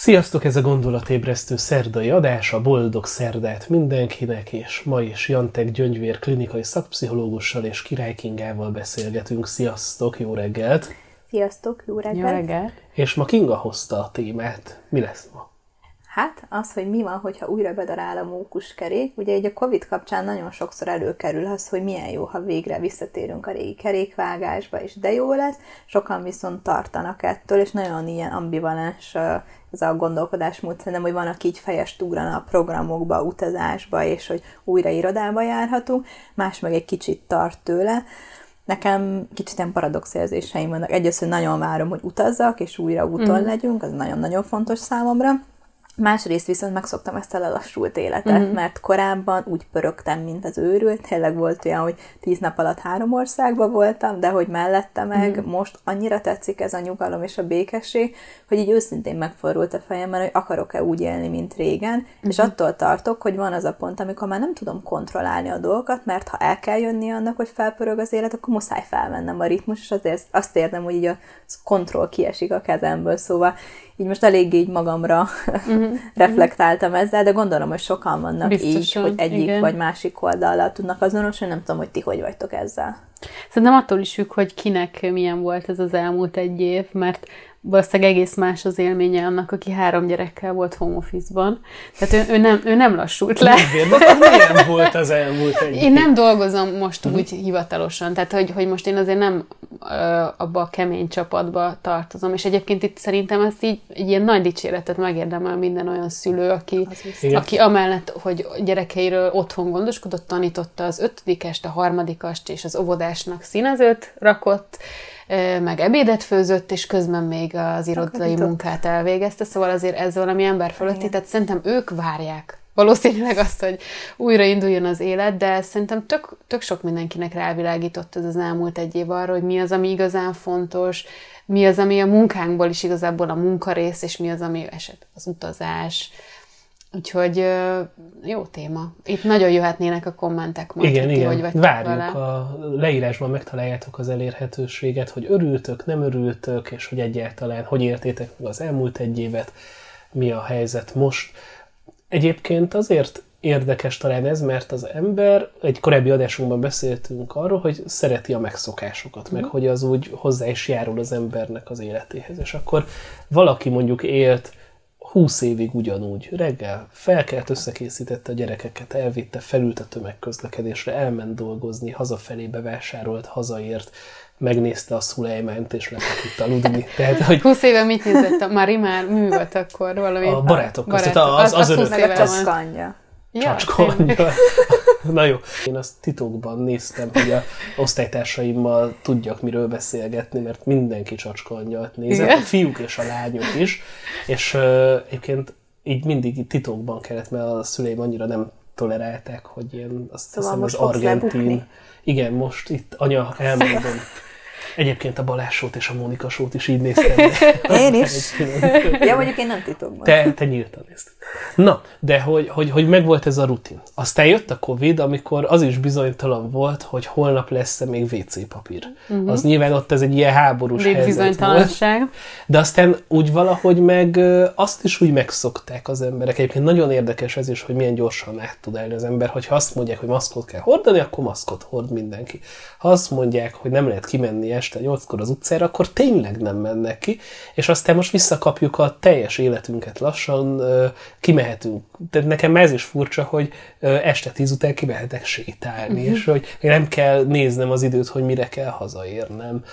Sziasztok, ez a gondolatébresztő szerdai adás, a boldog szerdát mindenkinek, és ma is Jantek Gyöngyvér klinikai szakpszichológussal és Király Kingával beszélgetünk. Sziasztok, jó reggelt! Sziasztok, jó reggelt! Jó reggelt! És ma Kinga hozta a témát. Mi lesz ma? Hát az, hogy mi van, hogyha újra bedarál a mókuskerék. Ugye egy a Covid kapcsán nagyon sokszor előkerül az, hogy milyen jó, ha végre visszatérünk a régi kerékvágásba, és de jó lesz. Sokan viszont tartanak ettől, és nagyon ilyen ambivalens ez a gondolkodásmód. Szerintem, hogy van, aki így fejest ugrana a programokba, utazásba, és hogy újra irodába járhatunk, más meg egy kicsit tart tőle. Nekem kicsit ilyen paradox érzéseim vannak. Egyrészt, hogy nagyon várom, hogy utazzak, és újra úton mm. legyünk, az nagyon-nagyon fontos számomra. Másrészt viszont megszoktam ezt a lelassult életet, mm-hmm. mert korábban úgy pörögtem, mint az őrült. Tényleg volt olyan, hogy tíz nap alatt három országban voltam, de hogy mellette meg mm-hmm. most annyira tetszik ez a nyugalom és a békesség, hogy így őszintén megfordult a fejemben, hogy akarok-e úgy élni, mint régen, mm-hmm. és attól tartok, hogy van az a pont, amikor már nem tudom kontrollálni a dolgokat, mert ha el kell jönni annak, hogy felpörög az élet, akkor muszáj felvennem a ritmus, és azért azt érzem, hogy így a kontroll kiesik a kezemből, szóval így most eléggé így magamra uh-huh. reflektáltam ezzel, de gondolom, hogy sokan vannak Biztosan, így, hogy egyik igen. vagy másik oldallal tudnak azonosulni, nem tudom, hogy ti hogy vagytok ezzel. Szerintem attól is függ, hogy kinek milyen volt ez az elmúlt egy év, mert valószínűleg egész más az élménye annak, aki három gyerekkel volt home office-ban. Tehát ő, ő, nem, ő nem lassult le. Nem, milyen volt az elmúlt egy Én nem dolgozom most uh-huh. úgy hivatalosan, tehát hogy, hogy most én azért nem ö, abba a kemény csapatba tartozom, és egyébként itt szerintem ezt így egy ilyen nagy dicséretet megérdemel minden olyan szülő, aki, aki amellett, hogy gyerekeiről otthon gondoskodott, tanította az ötödikest, a harmadikast és az óvodásnak színezőt rakott, meg ebédet főzött, és közben még az irodai munkát elvégezte, szóval azért ez valami ember fölötti, tehát szerintem ők várják valószínűleg azt, hogy újra induljon az élet, de szerintem tök, tök sok mindenkinek rávilágított ez az elmúlt egy év arra, hogy mi az, ami igazán fontos, mi az, ami a munkánkból is igazából a munkarész, és mi az, ami eset az utazás, Úgyhogy jó téma. Itt nagyon jöhetnének a kommentek majd, igen, igen. hogy Várjuk, vele. a leírásban megtaláljátok az elérhetőséget, hogy örültök, nem örültök, és hogy egyáltalán hogy értétek meg az elmúlt egy évet, mi a helyzet most. Egyébként azért érdekes talán ez, mert az ember, egy korábbi adásunkban beszéltünk arról, hogy szereti a megszokásokat, mm. meg mhm. hogy az úgy hozzá is járul az embernek az életéhez. És akkor valaki mondjuk élt húsz évig ugyanúgy. Reggel felkelt, összekészítette a gyerekeket, elvitte, felült a tömegközlekedésre, elment dolgozni, hazafelé bevásárolt, hazaért, megnézte a Szulejmánt, és lefeküdt aludni. Tehát, hogy... 20 éve mit nézett? Mari már mű volt akkor valami? A barátok között, az, az, az, az, az, az, az, az, Csacska ja, Na jó. Én azt titokban néztem, hogy a osztálytársaimmal tudjak miről beszélgetni, mert mindenki csacska angyalt nézett, a fiúk és a lányok is, és uh, egyébként így mindig titokban kellett, mert a szüleim annyira nem tolerálták, hogy én azt szóval hiszem az argentin... Igen, most itt anya elmondom. Egyébként a Balázsót és a Mónika sót is így néztem. Én is. ja, mondjuk én nem titokban. Te, te nyíltan nézted. Na, de hogy, hogy, hogy megvolt ez a rutin. Aztán jött a Covid, amikor az is bizonytalan volt, hogy holnap lesz-e még WC papír. Uh-huh. Az nyilván ott ez egy ilyen háborús Vég helyzet volt. De aztán úgy valahogy meg azt is úgy megszokták az emberek. Egyébként nagyon érdekes ez is, hogy milyen gyorsan át tud elni az ember, hogyha azt mondják, hogy maszkot kell hordani, akkor maszkot hord mindenki. Ha azt mondják, hogy nem lehet kimenni este nyolckor az utcára, akkor tényleg nem mennek ki, és aztán most visszakapjuk a teljes életünket lassan, kimehetünk. Tehát nekem ez is furcsa, hogy este tíz után kimehetek sétálni, uh-huh. és hogy nem kell néznem az időt, hogy mire kell hazaérnem.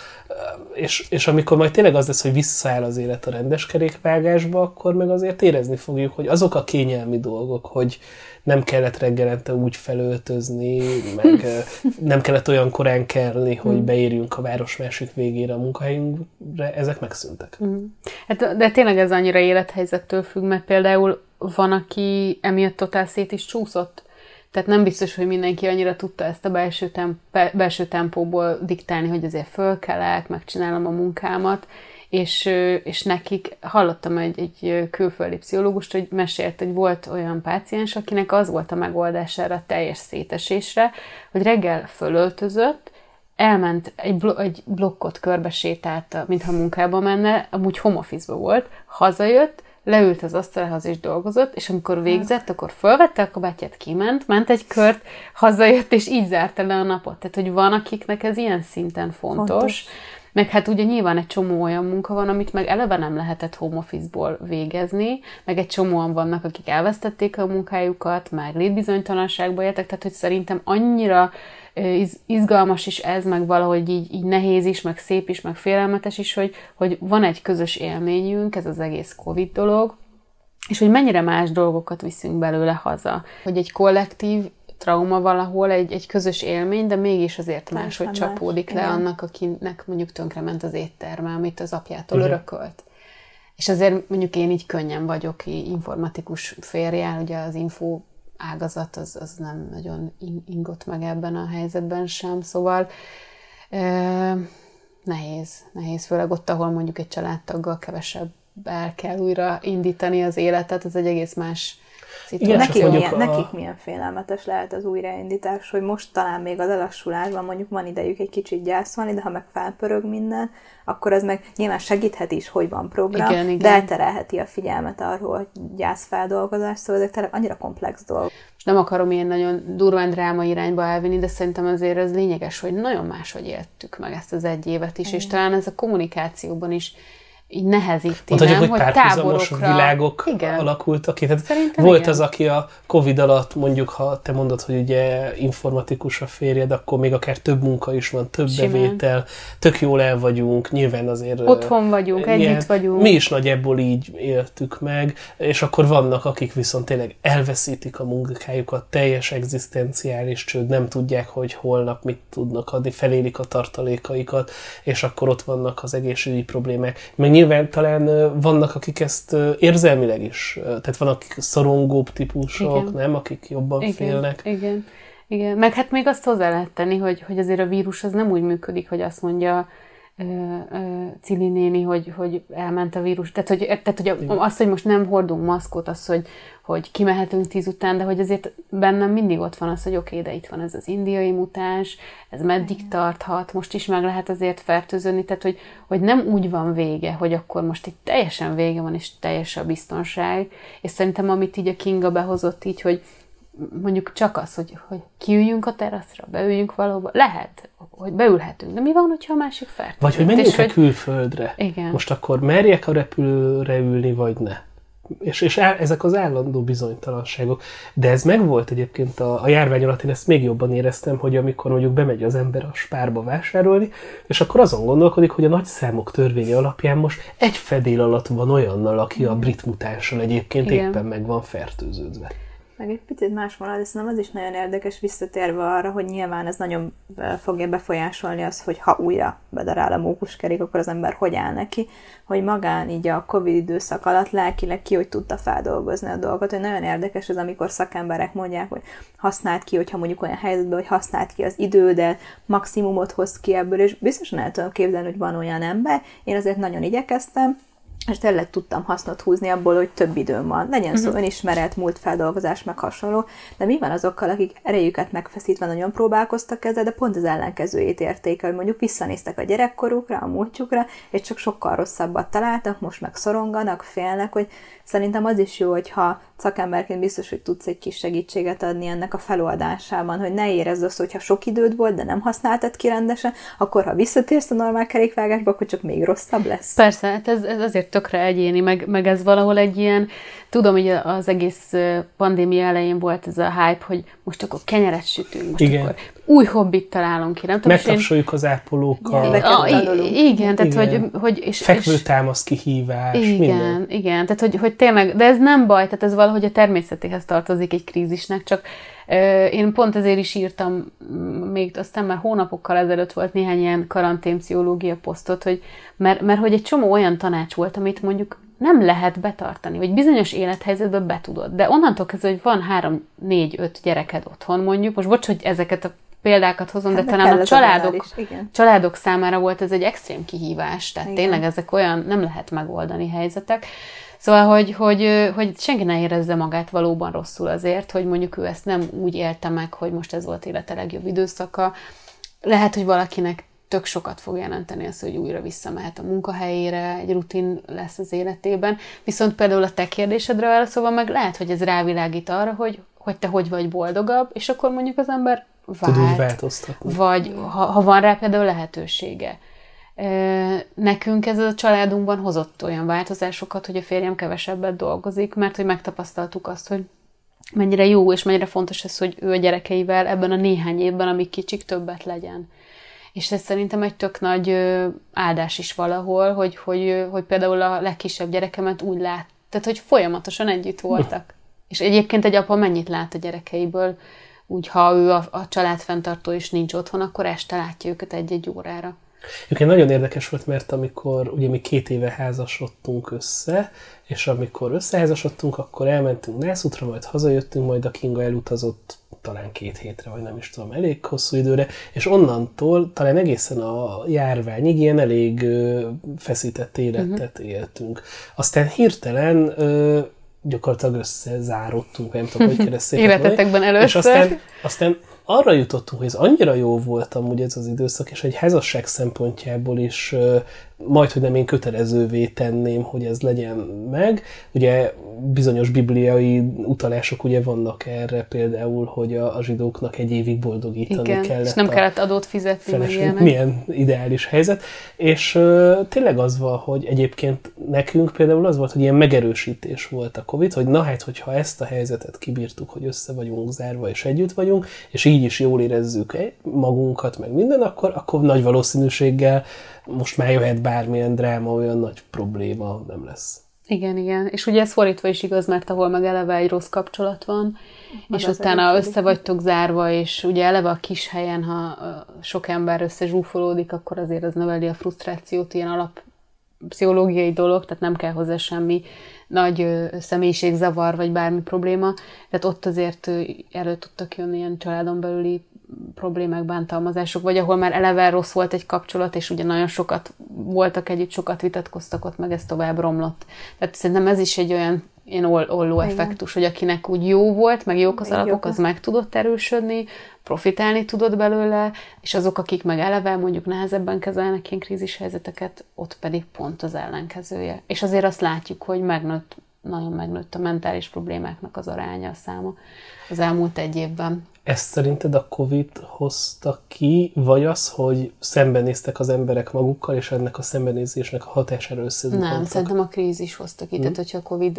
És, és amikor majd tényleg az lesz, hogy visszaáll az élet a rendes kerékvágásba, akkor meg azért érezni fogjuk, hogy azok a kényelmi dolgok, hogy nem kellett reggelente úgy felöltözni, meg nem kellett olyan korán kelni, hogy hmm. beérjünk a város másik végére a munkahelyünkre, ezek megszűntek. Mm. Hát, de tényleg ez annyira élethelyzettől függ, mert például van, aki emiatt totál szét is csúszott. Tehát nem biztos, hogy mindenki annyira tudta ezt a belső, temp- belső tempóból diktálni, hogy azért fölkelek, megcsinálom a munkámat, és, és nekik hallottam egy, egy külföldi pszichológust, hogy mesélt, hogy volt olyan páciens, akinek az volt a megoldás erre a teljes szétesésre, hogy reggel fölöltözött, elment egy, blo- egy blokkot körbe sétált, mintha munkába menne, amúgy home volt, hazajött, leült az asztalhoz és dolgozott, és amikor végzett, akkor fölvette a kabátját, kiment, ment egy kört, hazajött, és így zárta le a napot. Tehát, hogy van, akiknek ez ilyen szinten fontos. fontos. Meg hát ugye nyilván egy csomó olyan munka van, amit meg eleve nem lehetett home office-ból végezni, meg egy csomóan vannak, akik elvesztették a munkájukat, meg létbizonytalanságba éltek, tehát hogy szerintem annyira izgalmas is ez, meg valahogy így, így nehéz is, meg szép is, meg félelmetes is, hogy, hogy van egy közös élményünk, ez az egész Covid dolog, és hogy mennyire más dolgokat viszünk belőle haza. Hogy egy kollektív trauma valahol, egy, egy közös élmény, de mégis azért máshogy csapódik más. le Igen. annak, akinek mondjuk tönkrement az étterme, amit az apjától Igen. örökölt. És azért mondjuk én így könnyen vagyok informatikus férjel, ugye az info ágazat az, az nem nagyon ingott meg ebben a helyzetben sem, szóval e, nehéz, nehéz, főleg ott, ahol mondjuk egy családtaggal kevesebb el kell újra indítani az életet, ez egy egész más igen, Neki milyen, a... Nekik milyen félelmetes lehet az újraindítás, hogy most talán még az elassulásban mondjuk van idejük egy kicsit gyászolni, de ha meg felpörög minden, akkor ez meg nyilván segíthet is, hogy van program, igen, igen. de elterelheti a figyelmet arról, hogy gyászfeldolgozás, szóval ezek tényleg annyira komplex dolgok. És nem akarom ilyen nagyon durván dráma irányba elvinni, de szerintem azért az lényeges, hogy nagyon máshogy éltük meg ezt az egy évet is, igen. és talán ez a kommunikációban is így nehezíti, Mondhatjuk, nem? hogy, hogy táborokra... világok igen. alakultak ki. Tehát Szerintem volt igen. az, aki a Covid alatt mondjuk, ha te mondod, hogy ugye informatikus a férjed, akkor még akár több munka is van, több Simán. bevétel, tök jól el vagyunk, nyilván azért... Otthon vagyunk, ilyen, együtt vagyunk. Mi is nagyjából így éltük meg, és akkor vannak, akik viszont tényleg elveszítik a munkájukat, teljes egzisztenciális csőd, nem tudják, hogy holnap mit tudnak adni, felélik a tartalékaikat, és akkor ott vannak az egészségügyi problémák. Meg nyilván talán vannak, akik ezt érzelmileg is, tehát vannak szorongóbb típusok, igen. nem, akik jobban igen, félnek. Igen, igen. Meg hát még azt hozzá lehet tenni, hogy, hogy azért a vírus az nem úgy működik, hogy azt mondja Cili néni, hogy, hogy elment a vírus. Tehát, hogy, tehát, hogy azt, hogy most nem hordunk maszkot, az, hogy, hogy kimehetünk tíz után, de hogy azért bennem mindig ott van az, hogy oké, okay, de itt van ez az indiai mutáns, ez meddig tarthat, most is meg lehet azért fertőződni, tehát hogy, hogy nem úgy van vége, hogy akkor most itt teljesen vége van, és teljes a biztonság, és szerintem amit így a Kinga behozott így, hogy mondjuk csak az, hogy, hogy kiüljünk a teraszra, beüljünk valahova, lehet, hogy beülhetünk, de mi van, hogyha a másik fertőzött? Vagy hogy menjünk a külföldre. Igen. Most akkor merjek a repülőre ülni, vagy ne? És, és el, ezek az állandó bizonytalanságok. De ez megvolt egyébként a, a járvány alatt, én ezt még jobban éreztem, hogy amikor mondjuk bemegy az ember a spárba vásárolni, és akkor azon gondolkodik, hogy a nagy számok törvénye alapján most egy fedél alatt van olyannal, aki a brit mutánssal egyébként Igen. éppen meg van fertőződve meg egy picit más marad, de szerintem az is nagyon érdekes visszatérve arra, hogy nyilván ez nagyon fogja befolyásolni az, hogy ha újra bedarál a mókuskerék, akkor az ember hogy áll neki, hogy magán így a Covid időszak alatt lelkileg ki, hogy tudta feldolgozni a dolgot, hogy nagyon érdekes az, amikor szakemberek mondják, hogy használt ki, hogyha mondjuk olyan helyzetben, hogy használt ki az idődet, maximumot hoz ki ebből, és biztosan el tudom képzelni, hogy van olyan ember, én azért nagyon igyekeztem, és tényleg tudtam hasznot húzni abból, hogy több időm van. Legyen uh-huh. szó önismeret, múltfeldolgozás, meg hasonló, de mi van azokkal, akik erejüket megfeszítve nagyon próbálkoztak ezzel, de pont az ellenkezőjét értéke, hogy mondjuk visszanéztek a gyerekkorukra, a múltjukra, és csak sokkal rosszabbat találtak, most meg szoronganak, félnek, hogy szerintem az is jó, hogyha szakemberként biztos, hogy tudsz egy kis segítséget adni ennek a feloldásában, hogy ne érezd azt, hogyha sok időd volt, de nem használtad ki rendesen, akkor ha visszatérsz a normál kerékvágásba, akkor csak még rosszabb lesz. Persze, hát ez, ez azért tökre egyéni, meg, meg ez valahol egy ilyen, tudom, hogy az egész pandémia elején volt ez a hype, hogy most akkor kenyeret sütünk, most Igen. akkor új hobbit találunk ki, nem tudom. Megtapsoljuk én... az ápolókkal. Igen, a, igen, tehát igen. hogy... hogy és, Fekvőtámasz kihívás, Igen, minden. igen, tehát hogy, hogy tényleg, de ez nem baj, tehát ez valahogy a természetéhez tartozik egy krízisnek, csak én pont ezért is írtam, még aztán már hónapokkal ezelőtt volt néhány ilyen karanténpszichológia posztot, hogy, mert, mert hogy egy csomó olyan tanács volt, amit mondjuk nem lehet betartani, vagy bizonyos élethelyzetben betudod. De onnantól kezdve, hogy van három, négy, öt gyereked otthon mondjuk, most bocs, hogy ezeket a példákat hozom, hát de talán a családok, családok számára volt ez egy extrém kihívás, tehát igen. tényleg ezek olyan nem lehet megoldani helyzetek. Szóval, hogy, hogy, hogy senki ne érezze magát valóban rosszul azért, hogy mondjuk ő ezt nem úgy élte meg, hogy most ez volt élete legjobb időszaka. Lehet, hogy valakinek tök sokat fog jelenteni az, hogy újra visszamehet a munkahelyére, egy rutin lesz az életében. Viszont például a te kérdésedre válaszolva meg lehet, hogy ez rávilágít arra, hogy, hogy te hogy vagy boldogabb, és akkor mondjuk az ember vált, vagy ha, ha van rá például lehetősége. Nekünk ez a családunkban hozott olyan változásokat, hogy a férjem kevesebbet dolgozik, mert hogy megtapasztaltuk azt, hogy mennyire jó és mennyire fontos ez, hogy ő a gyerekeivel ebben a néhány évben, amíg kicsik, többet legyen. És ez szerintem egy tök nagy áldás is valahol, hogy, hogy, hogy például a legkisebb gyerekemet úgy lát, tehát hogy folyamatosan együtt voltak. És egyébként egy apa mennyit lát a gyerekeiből, úgy ha ő a, a családfenntartó és nincs otthon, akkor este látja őket egy-egy órára. Egyébként nagyon érdekes volt, mert amikor ugye mi két éve házasodtunk össze, és amikor összeházasodtunk, akkor elmentünk Nászútra, majd hazajöttünk, majd a Kinga elutazott talán két hétre, vagy nem is tudom, elég hosszú időre, és onnantól talán egészen a járványig ilyen elég feszített életet uh-huh. éltünk. Aztán hirtelen gyakorlatilag összezárodtunk, nem tudom, hogy keresztül. Életetekben először. És aztán, aztán arra jutottunk, hogy ez annyira jó volt amúgy ez az időszak, és egy házasság szempontjából is majd, hogy nem én kötelezővé tenném, hogy ez legyen meg. Ugye bizonyos bibliai utalások ugye vannak erre például, hogy a, a zsidóknak egy évig boldogítani Igen, kellett. és nem kellett adót fizetni, meg ilyenek. Milyen ideális helyzet. És uh, tényleg az van, hogy egyébként nekünk például az volt, hogy ilyen megerősítés volt a Covid, hogy na hát, hogyha ezt a helyzetet kibírtuk, hogy össze vagyunk zárva és együtt vagyunk, és így is jól érezzük magunkat, meg minden, akkor, akkor nagy valószínűséggel most már jöhet bármilyen dráma, olyan nagy probléma nem lesz. Igen, igen. És ugye ez fordítva is igaz, mert ahol meg eleve egy rossz kapcsolat van, Meg és utána össze vagytok zárva, és ugye eleve a kis helyen, ha sok ember összezsúfolódik, akkor azért az növeli a frusztrációt, ilyen alap pszichológiai dolog, tehát nem kell hozzá semmi nagy személyiségzavar, vagy bármi probléma. Tehát ott azért elő tudtak jönni ilyen családon belüli problémák, bántalmazások, vagy ahol már eleve rossz volt egy kapcsolat, és ugye nagyon sokat voltak együtt, sokat vitatkoztak ott, meg ez tovább romlott. Tehát szerintem ez is egy olyan ilyen olló effektus, hogy akinek úgy jó volt, meg jók az alapok, az meg tudott erősödni, profitálni tudott belőle, és azok, akik meg eleve mondjuk nehezebben kezelnek ilyen krízis helyzeteket, ott pedig pont az ellenkezője. És azért azt látjuk, hogy megnőtt, nagyon megnőtt a mentális problémáknak az aránya, a száma az elmúlt egy évben. Ezt szerinted a Covid hozta ki, vagy az, hogy szembenéztek az emberek magukkal, és ennek a szembenézésnek a hatására összezúgoltak? Nem, szerintem a krízis hozta ki. Hmm. Tehát, hogyha a Covid,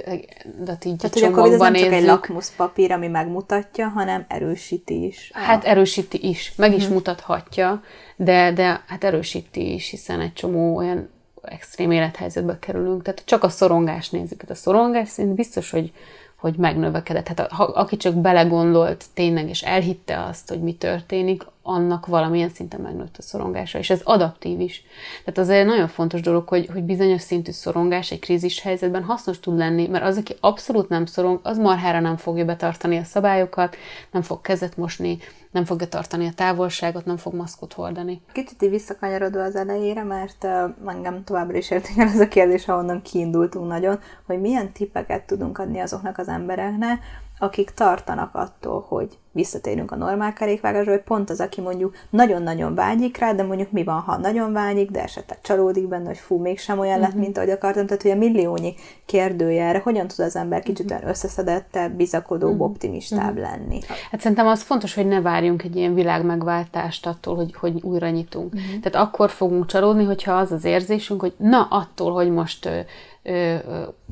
de így Tehát, hogy a Covid az nem nézzük, csak egy lakmuszpapír, ami megmutatja, hanem erősíti is. Hát erősíti is, meg is hmm. mutathatja, de, de hát erősíti is, hiszen egy csomó olyan extrém élethelyzetbe kerülünk. Tehát csak a szorongást nézzük. Hát a szorongás szint biztos, hogy hogy megnövekedett. Hát ha, aki csak belegondolt tényleg, és elhitte azt, hogy mi történik, annak valamilyen szinten megnőtt a szorongása, és ez adaptív is. Tehát az egy nagyon fontos dolog, hogy, hogy bizonyos szintű szorongás egy krízis helyzetben hasznos tud lenni, mert az, aki abszolút nem szorong, az marhára nem fogja betartani a szabályokat, nem fog kezet mosni, nem fogja tartani a távolságot, nem fog maszkot hordani. Kicsit visszakanyarodva az elejére, mert uh, engem továbbra is értékel ez a kérdés, ahonnan kiindultunk nagyon, hogy milyen tippeket tudunk adni azoknak az embereknek, akik tartanak attól, hogy visszatérünk a normál kerékvágásra, hogy pont az, aki mondjuk nagyon-nagyon vágyik rá, de mondjuk mi van, ha nagyon vágyik, de esetleg csalódik benne, hogy fú, mégsem olyan lett, uh-huh. mint ahogy akartam. Tehát, hogy a milliónyi kérdője erre, hogyan tud az ember kicsit uh-huh. összeszedettebb, bizakodóbb, uh-huh. optimistább uh-huh. lenni. Hát szerintem az fontos, hogy ne várjunk egy ilyen világmegváltást attól, hogy, hogy újra nyitunk. Uh-huh. Tehát akkor fogunk csalódni, hogyha az az érzésünk, hogy na, attól, hogy most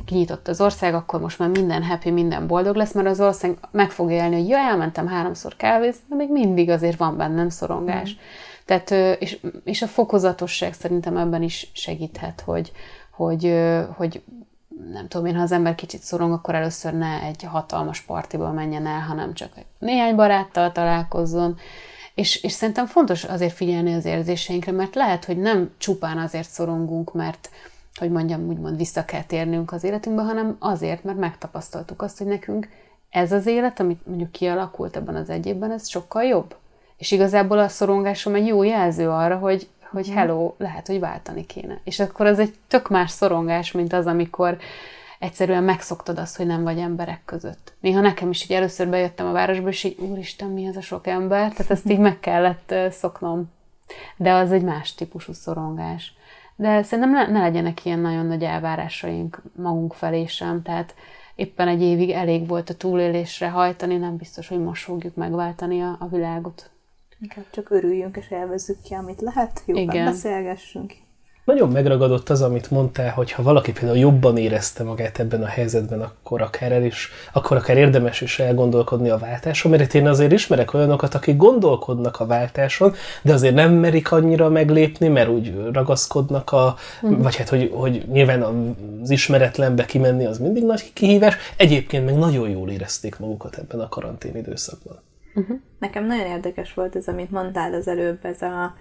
kinyitott az ország, akkor most már minden happy, minden boldog lesz, mert az ország meg fogja élni, hogy ja, elmentem háromszor kávézni, de még mindig azért van bennem szorongás. Mm. Tehát, és, és a fokozatosság szerintem ebben is segíthet, hogy, hogy, hogy nem tudom én, ha az ember kicsit szorong, akkor először ne egy hatalmas partiba menjen el, hanem csak néhány baráttal találkozzon, és, és szerintem fontos azért figyelni az érzéseinkre, mert lehet, hogy nem csupán azért szorongunk, mert, hogy mondjam, úgymond vissza kell térnünk az életünkbe, hanem azért, mert megtapasztaltuk azt, hogy nekünk ez az élet, amit mondjuk kialakult ebben az egy évben, ez sokkal jobb. És igazából a szorongásom egy jó jelző arra, hogy, hogy mhm. hello, lehet, hogy váltani kéne. És akkor az egy tök más szorongás, mint az, amikor egyszerűen megszoktad azt, hogy nem vagy emberek között. Néha nekem is, hogy először bejöttem a városba, és így, úristen, mi ez a sok ember? Tehát ezt így meg kellett szoknom. De az egy más típusú szorongás. De szerintem ne, ne legyenek ilyen nagyon nagy elvárásaink magunk felé sem, tehát éppen egy évig elég volt a túlélésre hajtani, nem biztos, hogy most fogjuk megváltani a, a világot. Inkább csak örüljünk és elvezzük ki, amit lehet, jobban beszélgessünk, nagyon megragadott az, amit mondtál, hogy ha valaki például jobban érezte magát ebben a helyzetben, akkor akár, el is, akkor akár érdemes is elgondolkodni a váltáson, mert én azért ismerek olyanokat, akik gondolkodnak a váltáson, de azért nem merik annyira meglépni, mert úgy ragaszkodnak a, uh-huh. vagy hát, hogy, hogy nyilván az ismeretlenbe kimenni az mindig nagy kihívás, egyébként meg nagyon jól érezték magukat ebben a karantén időszakban. Uh-huh. Nekem nagyon érdekes volt ez, amit mondtál az előbb, ez a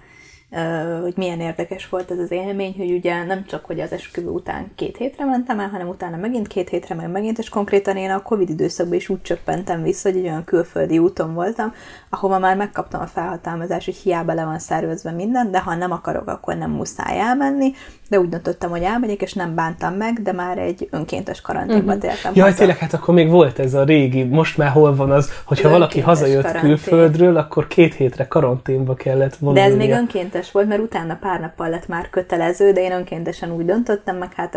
hogy milyen érdekes volt ez az élmény, hogy ugye nem csak, hogy az esküvő után két hétre mentem el, hanem utána megint két hétre, meg megint, és konkrétan én a Covid időszakban is úgy csöppentem vissza, hogy egy olyan külföldi úton voltam, ahova már megkaptam a felhatalmazást, hogy hiába le van szervezve minden, de ha nem akarok, akkor nem muszáj elmenni, de úgy döntöttem, hogy elmegyek, és nem bántam meg, de már egy önkéntes karanténba uh-huh. tértem Jaj, haza. tényleg, hát akkor még volt ez a régi, most már hol van az, hogyha valaki hazajött karantén. külföldről, akkor két hétre karanténba kellett vonulnia. De ez még önkéntes volt, mert utána pár nappal lett már kötelező, de én önkéntesen úgy döntöttem, meg hát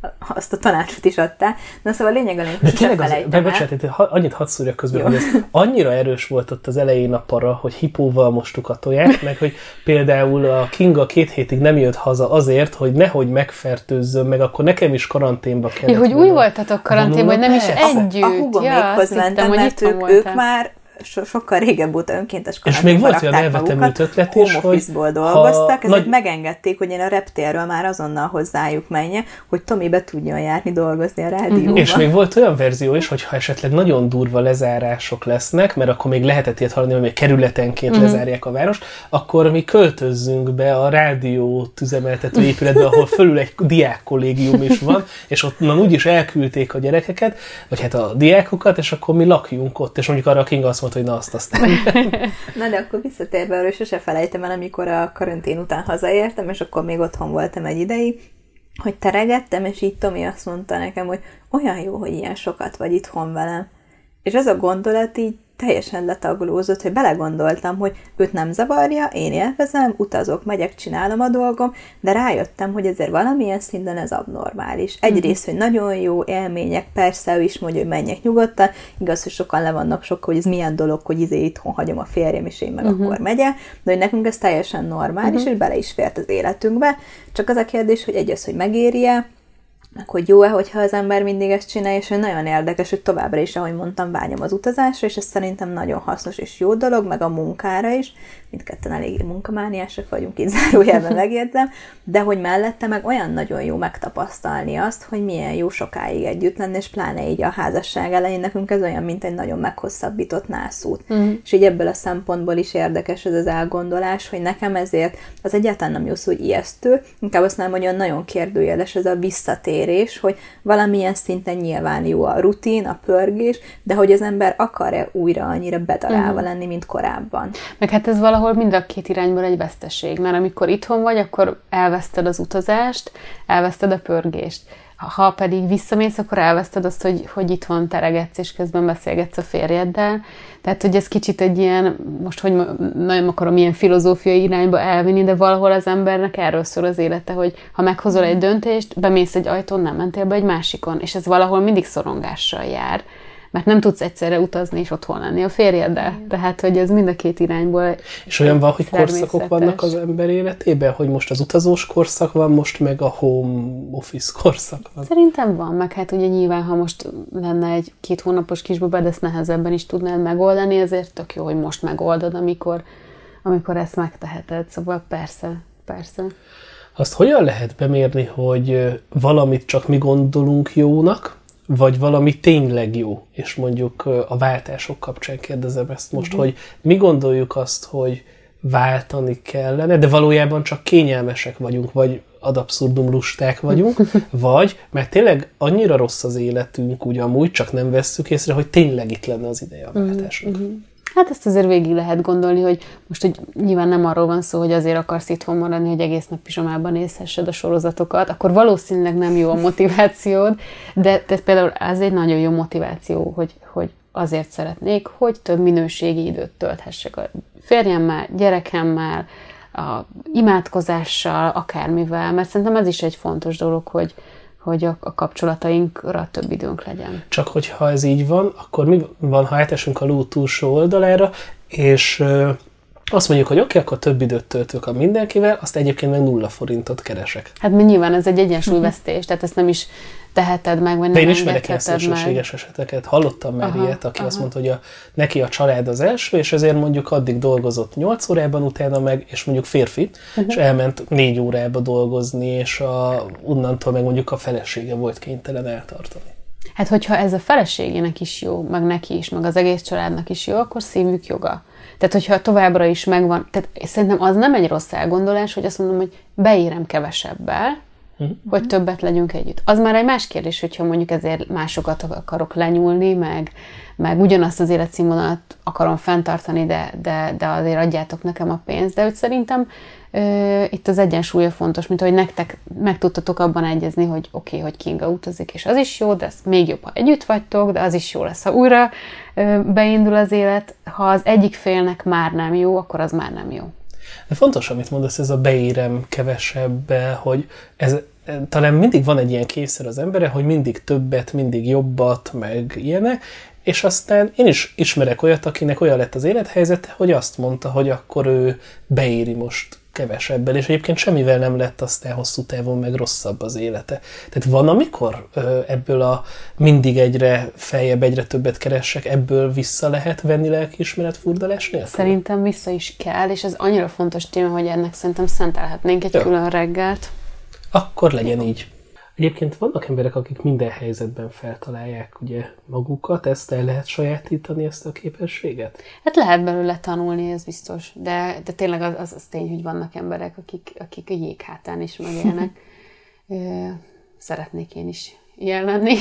a, azt a tanácsot is adta. Na szóval lényeg a lényeg, hogy tényleg az, be, bocsánat, annyit hadd szúrjak közben, Jó. hogy ez annyira erős volt ott az elején a para, hogy hipóval mostuk a toját, meg hogy például a Kinga két hétig nem jött haza azért, hogy nehogy megfertőzzön, meg akkor nekem is karanténba kellett. Ja, hogy úgy voltatok karanténban, hogy nem is együtt. A, a húgom ja, méghoz mentem, mert ők, ők már so, sokkal régebb óta önkéntes És még volt olyan elvetemült ötlet is, hogy dolgoztak, ezért nagy... megengedték, hogy én a reptérről már azonnal hozzájuk menje, hogy Tomi be tudjon járni dolgozni a rádióban. Uh-huh. És még volt olyan verzió is, hogy ha esetleg nagyon durva lezárások lesznek, mert akkor még lehetett ilyet hallani, hogy még kerületenként uh-huh. lezárják a várost, akkor mi költözzünk be a rádió üzemeltető épületbe, ahol fölül egy diák kollégium is van, és ott na, úgyis elküldték a gyerekeket, vagy hát a diákokat, és akkor mi lakjunk ott, és mondjuk arra a King azt mondta, hogy na azt aztán. na de akkor visszatérve arra, sose felejtem el, amikor a karantén után hazaértem, és akkor még otthon voltam egy ideig, hogy teregettem, és így Tomi azt mondta nekem, hogy olyan jó, hogy ilyen sokat vagy itthon velem. És ez a gondolat így teljesen letagolózott, hogy belegondoltam, hogy őt nem zavarja, én élvezem, utazok, megyek, csinálom a dolgom, de rájöttem, hogy ezért valamilyen szinten ez abnormális. Egyrészt, hogy nagyon jó élmények, persze ő is mondja, hogy menjek nyugodtan, igaz, hogy sokan le vannak sok, hogy ez milyen dolog, hogy izé itthon hagyom a férjem, és én meg uh-huh. akkor megyek, de hogy nekünk ez teljesen normális, uh-huh. és bele is fért az életünkbe. Csak az a kérdés, hogy egy az, hogy megéri-e, meg hogy jó-e, hogyha az ember mindig ezt csinálja, és hogy nagyon érdekes, hogy továbbra is, ahogy mondtam, vágyom az utazásra, és ez szerintem nagyon hasznos és jó dolog, meg a munkára is, mindketten eléggé munkamániások vagyunk, így zárójelben megértem, de hogy mellette meg olyan nagyon jó megtapasztalni azt, hogy milyen jó sokáig együtt lenni, és pláne így a házasság elején nekünk ez olyan, mint egy nagyon meghosszabbított nászút. Mm. És így ebből a szempontból is érdekes ez az elgondolás, hogy nekem ezért az egyáltalán nem jó szó, hogy ijesztő, inkább azt nem, hogy nagyon kérdőjeles ez a visszatérés, hogy valamilyen szinten nyilván jó a rutin, a pörgés, de hogy az ember akar-e újra annyira bedarálva mm. lenni, mint korábban. Meg hát ez valahol mind a két irányból egy veszteség, mert amikor itthon vagy, akkor elveszted az utazást, elveszted a pörgést. Ha pedig visszamész, akkor elveszted azt, hogy, hogy itthon teregetsz, és közben beszélgetsz a férjeddel. Tehát, hogy ez kicsit egy ilyen, most hogy nagyon akarom ilyen filozófiai irányba elvinni, de valahol az embernek erről szól az élete, hogy ha meghozol egy döntést, bemész egy ajtón, nem mentél be egy másikon, és ez valahol mindig szorongással jár mert nem tudsz egyszerre utazni és otthon lenni a férjeddel. Tehát, hogy ez mind a két irányból És olyan van, hogy korszakok vannak az ember életében, hogy most az utazós korszak van, most meg a home office korszak van. Szerintem van, meg hát ugye nyilván, ha most lenne egy két hónapos kisbabád, ezt nehezebben is tudnád megoldani, ezért tök jó, hogy most megoldod, amikor, amikor ezt megteheted. Szóval persze, persze. Azt hogyan lehet bemérni, hogy valamit csak mi gondolunk jónak, vagy valami tényleg jó, és mondjuk a váltások kapcsán kérdezem ezt most, uh-huh. hogy mi gondoljuk azt, hogy váltani kellene, de valójában csak kényelmesek vagyunk, vagy ad abszurdum lusták vagyunk, vagy mert tényleg annyira rossz az életünk, ugye amúgy csak nem vesszük észre, hogy tényleg itt lenne az ideje a mhm, váltásnak. Uh-huh. Hát ezt azért végig lehet gondolni, hogy most hogy nyilván nem arról van szó, hogy azért akarsz itthon maradni, hogy egész nap pizsamában nézhessed a sorozatokat, akkor valószínűleg nem jó a motivációd, de ez például ez egy nagyon jó motiváció, hogy, hogy azért szeretnék, hogy több minőségi időt tölthessek a férjemmel, gyerekemmel, a imádkozással, akármivel, mert szerintem ez is egy fontos dolog, hogy, hogy a, a kapcsolatainkra több időnk legyen. Csak hogyha ez így van, akkor mi van, ha átesünk a ló túlsó oldalára, és azt mondjuk, hogy oké, okay, akkor több időt töltök a mindenkivel, azt egyébként meg nulla forintot keresek. Hát mi nyilván ez egy egyensúlyvesztés, tehát ezt nem is teheted meg, vagy nem De én ismerek ilyen szélsőséges eseteket. Hallottam már aha, ilyet, aki aha. azt mondta, hogy a, neki a család az első, és ezért mondjuk addig dolgozott 8 órában, utána meg, és mondjuk férfi, uh-huh. és elment 4 órába dolgozni, és a, onnantól meg mondjuk a felesége volt kénytelen eltartani. Hát, hogyha ez a feleségének is jó, meg neki is, meg az egész családnak is jó, akkor szívük joga. Tehát, hogyha továbbra is megvan, tehát szerintem az nem egy rossz elgondolás, hogy azt mondom, hogy beírem kevesebbel, uh-huh. hogy többet legyünk együtt. Az már egy más kérdés, hogyha mondjuk ezért másokat akarok lenyúlni, meg, meg ugyanazt az életszínvonalat akarom fenntartani, de, de, de azért adjátok nekem a pénzt. De úgy szerintem itt az egyensúlya fontos, mint hogy nektek meg tudtatok abban egyezni, hogy oké, okay, hogy Kinga utazik, és az is jó, de ez még jobb, ha együtt vagytok, de az is jó lesz, ha újra beindul az élet. Ha az egyik félnek már nem jó, akkor az már nem jó. De fontos, amit mondasz, ez a beérem kevesebbe, hogy ez, talán mindig van egy ilyen kényszer az embere, hogy mindig többet, mindig jobbat, meg ilyenek, és aztán én is ismerek olyat, akinek olyan lett az élethelyzete, hogy azt mondta, hogy akkor ő beéri most kevesebbel, és egyébként semmivel nem lett aztán hosszú távon meg rosszabb az élete. Tehát van, amikor ebből a mindig egyre feljebb, egyre többet keresek, ebből vissza lehet venni lelkiismeret furdalás nélkül? Szerintem vissza is kell, és ez annyira fontos téma, hogy ennek szerintem szentelhetnénk egy Jó. külön reggelt. Akkor legyen így. Egyébként vannak emberek, akik minden helyzetben feltalálják ugye magukat, ezt el lehet sajátítani, ezt a képességet? Hát lehet belőle tanulni, ez biztos, de, de tényleg az, az, az tény, hogy vannak emberek, akik, akik a jéghátán is megélnek. Szeretnék én is ilyen lenni,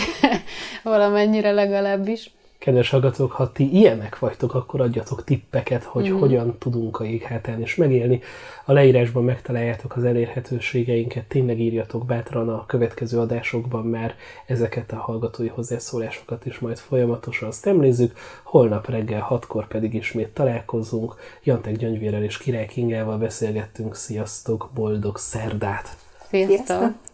valamennyire legalábbis. Kedves hallgatók, ha ti ilyenek vagytok, akkor adjatok tippeket, hogy mm. hogyan tudunk a jéghátán is megélni. A leírásban megtaláljátok az elérhetőségeinket, tényleg írjatok bátran a következő adásokban, mert ezeket a hallgatói hozzászólásokat is majd folyamatosan szemlézzük. Holnap reggel hatkor pedig ismét találkozunk. Jantek Gyöngyvérrel és Király Kingával beszélgettünk. Sziasztok, boldog szerdát! Sziasztok! Sziasztok.